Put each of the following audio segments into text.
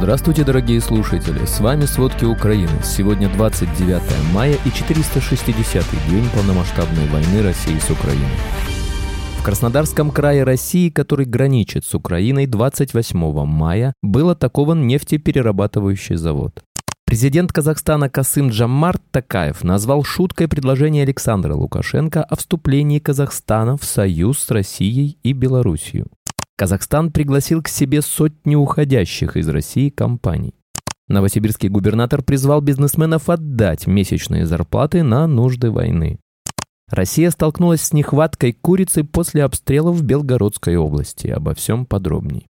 Здравствуйте, дорогие слушатели! С вами «Сводки Украины». Сегодня 29 мая и 460-й день полномасштабной войны России с Украиной. В Краснодарском крае России, который граничит с Украиной, 28 мая был атакован нефтеперерабатывающий завод. Президент Казахстана Касым Джаммар Такаев назвал шуткой предложение Александра Лукашенко о вступлении Казахстана в союз с Россией и Белоруссией. Казахстан пригласил к себе сотни уходящих из России компаний. Новосибирский губернатор призвал бизнесменов отдать месячные зарплаты на нужды войны. Россия столкнулась с нехваткой курицы после обстрелов в Белгородской области. Обо всем подробней.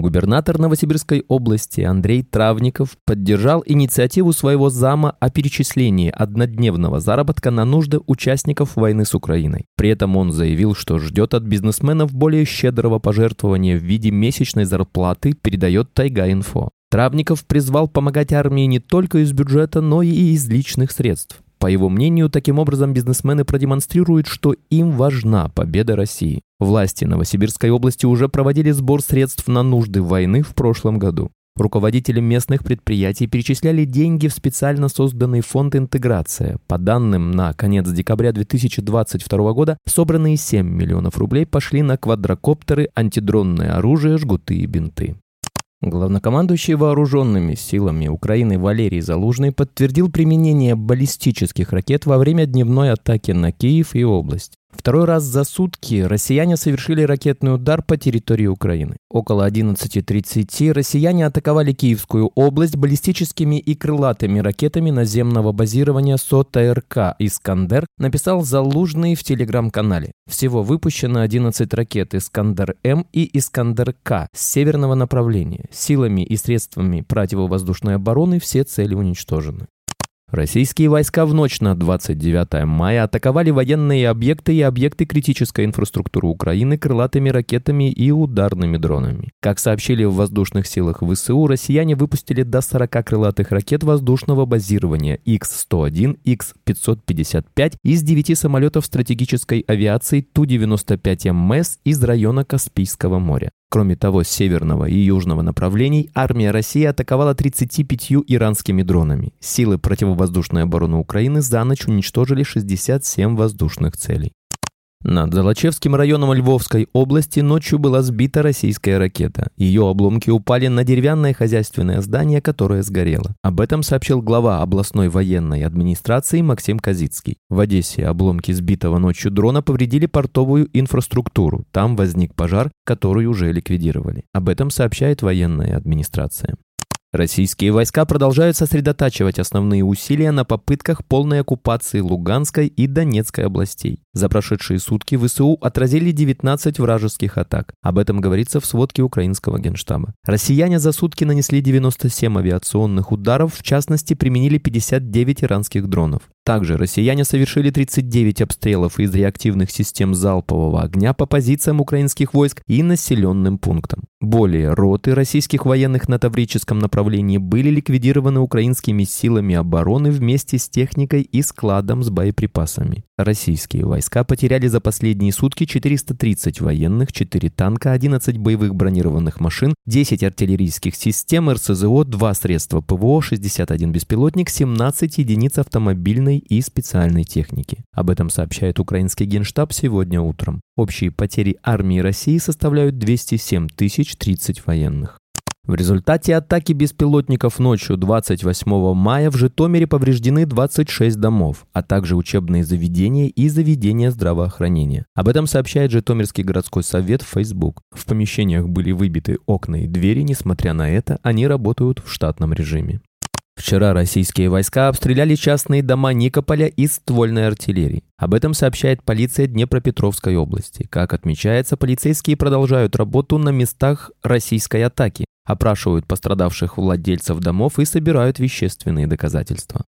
Губернатор Новосибирской области Андрей Травников поддержал инициативу своего зама о перечислении однодневного заработка на нужды участников войны с Украиной. При этом он заявил, что ждет от бизнесменов более щедрого пожертвования в виде месячной зарплаты, передает Тайга-Инфо. Травников призвал помогать армии не только из бюджета, но и из личных средств. По его мнению, таким образом бизнесмены продемонстрируют, что им важна победа России. Власти Новосибирской области уже проводили сбор средств на нужды войны в прошлом году. Руководители местных предприятий перечисляли деньги в специально созданный фонд «Интеграция». По данным на конец декабря 2022 года, собранные 7 миллионов рублей пошли на квадрокоптеры, антидронное оружие, жгуты и бинты. Главнокомандующий вооруженными силами Украины Валерий Залужный подтвердил применение баллистических ракет во время дневной атаки на Киев и область. Второй раз за сутки россияне совершили ракетный удар по территории Украины. Около 11.30 россияне атаковали Киевскую область баллистическими и крылатыми ракетами наземного базирования СОТ-РК «Искандер», написал Залужный в телеграм-канале. Всего выпущено 11 ракет «Искандер-М» и «Искандер-К» с северного направления. Силами и средствами противовоздушной обороны все цели уничтожены. Российские войска в ночь на 29 мая атаковали военные объекты и объекты критической инфраструктуры Украины крылатыми ракетами и ударными дронами. Как сообщили в воздушных силах ВСУ, россияне выпустили до 40 крылатых ракет воздушного базирования X-101, X-555 из 9 самолетов стратегической авиации Ту-95МС из района Каспийского моря. Кроме того, с северного и южного направлений армия России атаковала 35 иранскими дронами. Силы противовоздушной обороны Украины за ночь уничтожили 67 воздушных целей. Над Золочевским районом Львовской области ночью была сбита российская ракета. Ее обломки упали на деревянное хозяйственное здание, которое сгорело. Об этом сообщил глава областной военной администрации Максим Казицкий. В Одессе обломки сбитого ночью дрона повредили портовую инфраструктуру. Там возник пожар, который уже ликвидировали. Об этом сообщает военная администрация. Российские войска продолжают сосредотачивать основные усилия на попытках полной оккупации Луганской и Донецкой областей. За прошедшие сутки ВСУ отразили 19 вражеских атак. Об этом говорится в сводке украинского генштаба. Россияне за сутки нанесли 97 авиационных ударов, в частности применили 59 иранских дронов. Также россияне совершили 39 обстрелов из реактивных систем залпового огня по позициям украинских войск и населенным пунктам. Более роты российских военных на Таврическом направлении были ликвидированы украинскими силами обороны вместе с техникой и складом с боеприпасами. Российские войска потеряли за последние сутки 430 военных, 4 танка, 11 боевых бронированных машин, 10 артиллерийских систем РСЗО, 2 средства ПВО, 61 беспилотник, 17 единиц автомобильной и специальной техники. Об этом сообщает украинский генштаб сегодня утром. Общие потери армии России составляют 207 тысяч 30 военных. В результате атаки беспилотников ночью 28 мая в Житомире повреждены 26 домов, а также учебные заведения и заведения здравоохранения. Об этом сообщает Житомирский городской совет в Facebook. В помещениях были выбиты окна и двери, несмотря на это, они работают в штатном режиме. Вчера российские войска обстреляли частные дома Никополя из ствольной артиллерии. Об этом сообщает полиция Днепропетровской области. Как отмечается, полицейские продолжают работу на местах российской атаки, опрашивают пострадавших владельцев домов и собирают вещественные доказательства.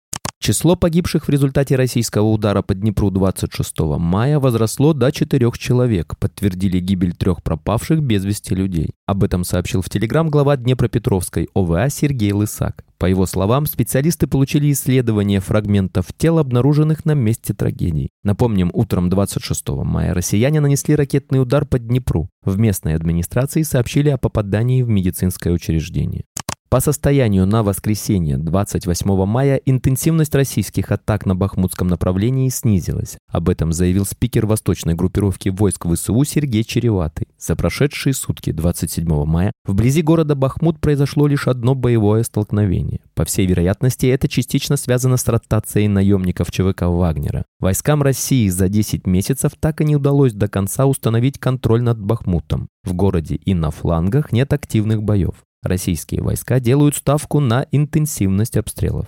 Число погибших в результате российского удара по Днепру 26 мая возросло до 4 человек, подтвердили гибель трех пропавших без вести людей. Об этом сообщил в Телеграм глава Днепропетровской ОВА Сергей Лысак. По его словам, специалисты получили исследование фрагментов тел, обнаруженных на месте трагедии. Напомним, утром 26 мая россияне нанесли ракетный удар по Днепру. В местной администрации сообщили о попадании в медицинское учреждение. По состоянию на воскресенье 28 мая интенсивность российских атак на бахмутском направлении снизилась. Об этом заявил спикер восточной группировки войск ВСУ Сергей Череватый. За прошедшие сутки 27 мая вблизи города Бахмут произошло лишь одно боевое столкновение. По всей вероятности, это частично связано с ротацией наемников ЧВК Вагнера. Войскам России за 10 месяцев так и не удалось до конца установить контроль над Бахмутом. В городе и на флангах нет активных боев. Российские войска делают ставку на интенсивность обстрелов.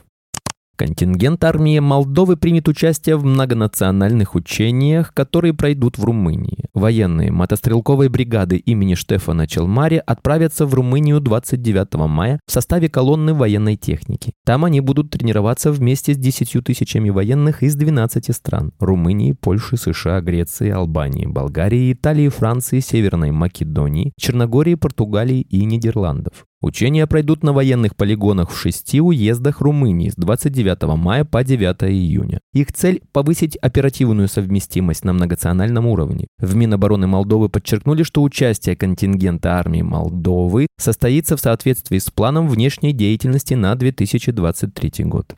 Контингент армии Молдовы примет участие в многонациональных учениях, которые пройдут в Румынии. Военные мотострелковой бригады имени Штефана Челмари отправятся в Румынию 29 мая в составе колонны военной техники. Там они будут тренироваться вместе с 10 тысячами военных из 12 стран – Румынии, Польши, США, Греции, Албании, Болгарии, Италии, Франции, Северной Македонии, Черногории, Португалии и Нидерландов. Учения пройдут на военных полигонах в шести уездах Румынии с 29 мая по 9 июня. Их цель – повысить оперативную совместимость на многонациональном уровне. В Минобороны Молдовы подчеркнули, что участие контингента армии Молдовы состоится в соответствии с планом внешней деятельности на 2023 год.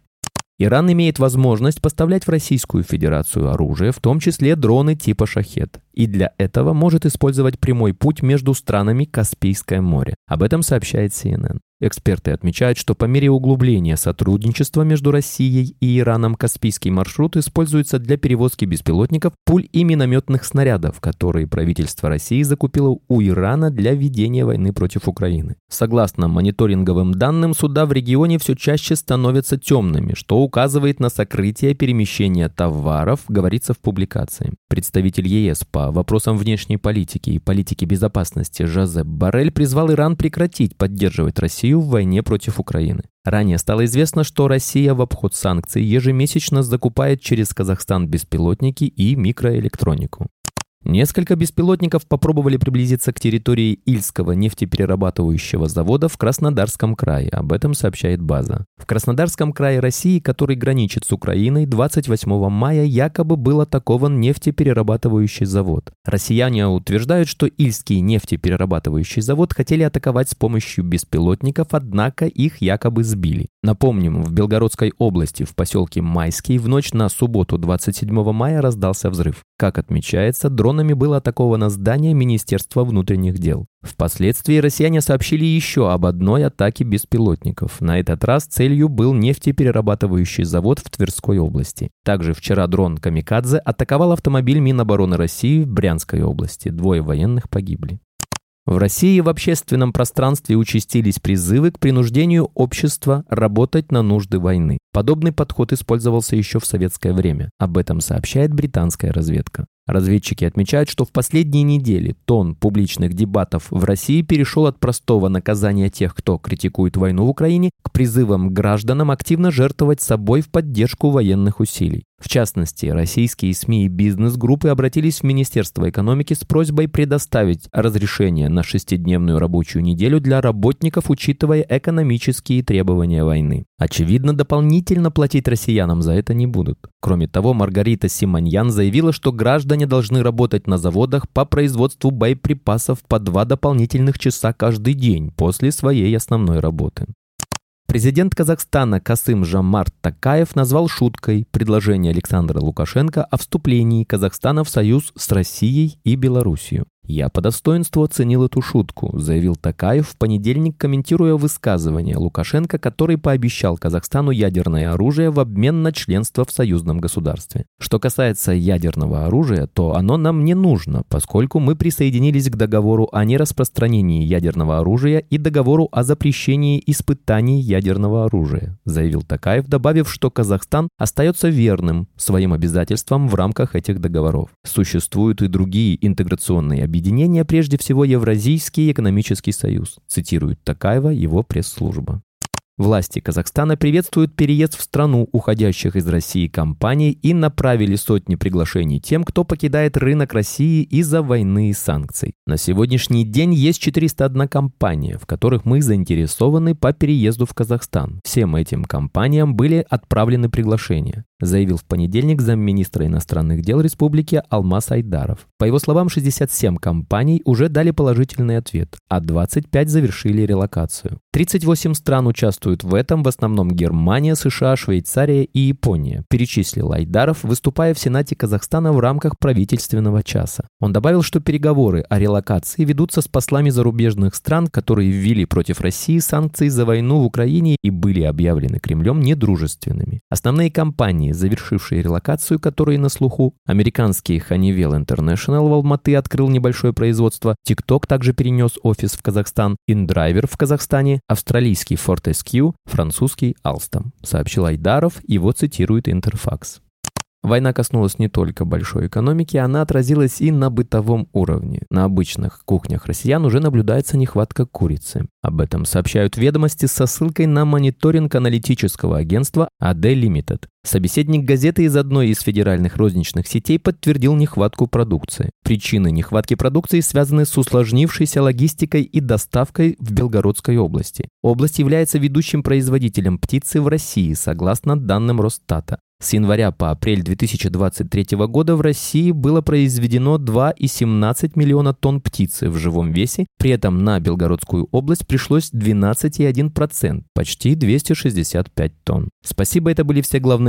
Иран имеет возможность поставлять в Российскую Федерацию оружие, в том числе дроны типа «Шахет», и для этого может использовать прямой путь между странами Каспийское море. Об этом сообщает CNN. Эксперты отмечают, что по мере углубления сотрудничества между Россией и Ираном Каспийский маршрут используется для перевозки беспилотников, пуль и минометных снарядов, которые правительство России закупило у Ирана для ведения войны против Украины. Согласно мониторинговым данным, суда в регионе все чаще становятся темными, что указывает на сокрытие перемещения товаров, говорится в публикации. Представитель ЕС по вопросам внешней политики и политики безопасности Жозеп Барель призвал Иран прекратить поддерживать Россию Россию в войне против Украины. Ранее стало известно, что Россия в обход санкций ежемесячно закупает через Казахстан беспилотники и микроэлектронику. Несколько беспилотников попробовали приблизиться к территории Ильского нефтеперерабатывающего завода в Краснодарском крае. Об этом сообщает база. В Краснодарском крае России, который граничит с Украиной, 28 мая якобы был атакован нефтеперерабатывающий завод. Россияне утверждают, что Ильский нефтеперерабатывающий завод хотели атаковать с помощью беспилотников, однако их якобы сбили. Напомним, в Белгородской области в поселке Майский в ночь на субботу 27 мая раздался взрыв. Как отмечается, дронами было атаковано здание Министерства внутренних дел. Впоследствии россияне сообщили еще об одной атаке беспилотников. На этот раз целью был нефтеперерабатывающий завод в Тверской области. Также вчера дрон «Камикадзе» атаковал автомобиль Минобороны России в Брянской области. Двое военных погибли. В России в общественном пространстве участились призывы к принуждению общества работать на нужды войны. Подобный подход использовался еще в советское время. Об этом сообщает британская разведка. Разведчики отмечают, что в последние недели тон публичных дебатов в России перешел от простого наказания тех, кто критикует войну в Украине, к призывам гражданам активно жертвовать собой в поддержку военных усилий. В частности, российские СМИ и бизнес-группы обратились в Министерство экономики с просьбой предоставить разрешение на шестидневную рабочую неделю для работников, учитывая экономические требования войны. Очевидно, дополнительно платить россиянам за это не будут. Кроме того, Маргарита Симоньян заявила, что граждане должны работать на заводах по производству боеприпасов по два дополнительных часа каждый день после своей основной работы. Президент Казахстана Касым Жамарт Такаев назвал шуткой предложение Александра Лукашенко о вступлении Казахстана в союз с Россией и Белоруссией. «Я по достоинству оценил эту шутку», заявил Такаев в понедельник, комментируя высказывание Лукашенко, который пообещал Казахстану ядерное оружие в обмен на членство в союзном государстве. Что касается ядерного оружия, то оно нам не нужно, поскольку мы присоединились к договору о нераспространении ядерного оружия и договору о запрещении испытаний ядерного оружия, заявил Такаев, добавив, что Казахстан остается верным своим обязательствам в рамках этих договоров. Существуют и другие интеграционные объединения, объединения прежде всего Евразийский экономический союз, цитирует Такаева его пресс-служба. Власти Казахстана приветствуют переезд в страну уходящих из России компаний и направили сотни приглашений тем, кто покидает рынок России из-за войны и санкций. На сегодняшний день есть 401 компания, в которых мы заинтересованы по переезду в Казахстан. Всем этим компаниям были отправлены приглашения. Заявил в понедельник замминистра иностранных дел республики Алмаз Айдаров. По его словам, 67 компаний уже дали положительный ответ, а 25 завершили релокацию. 38 стран участвуют в этом, в основном Германия, США, Швейцария и Япония, перечислил Айдаров, выступая в Сенате Казахстана в рамках правительственного часа. Он добавил, что переговоры о релокации ведутся с послами зарубежных стран, которые ввели против России санкции за войну в Украине и были объявлены Кремлем недружественными. Основные компании, завершившие релокацию, которые на слуху, американский Honeywell International в Алматы открыл небольшое производство, TikTok также перенес офис в Казахстан, InDriver в Казахстане, австралийский Fortescue, французский Alstom, сообщил Айдаров, его цитирует Интерфакс. Война коснулась не только большой экономики, она отразилась и на бытовом уровне. На обычных кухнях россиян уже наблюдается нехватка курицы. Об этом сообщают ведомости со ссылкой на мониторинг аналитического агентства AD Limited. Собеседник газеты из одной из федеральных розничных сетей подтвердил нехватку продукции. Причины нехватки продукции связаны с усложнившейся логистикой и доставкой в Белгородской области. Область является ведущим производителем птицы в России, согласно данным Росстата. С января по апрель 2023 года в России было произведено 2,17 миллиона тонн птицы в живом весе, при этом на Белгородскую область пришлось 12,1%, почти 265 тонн. Спасибо, это были все главные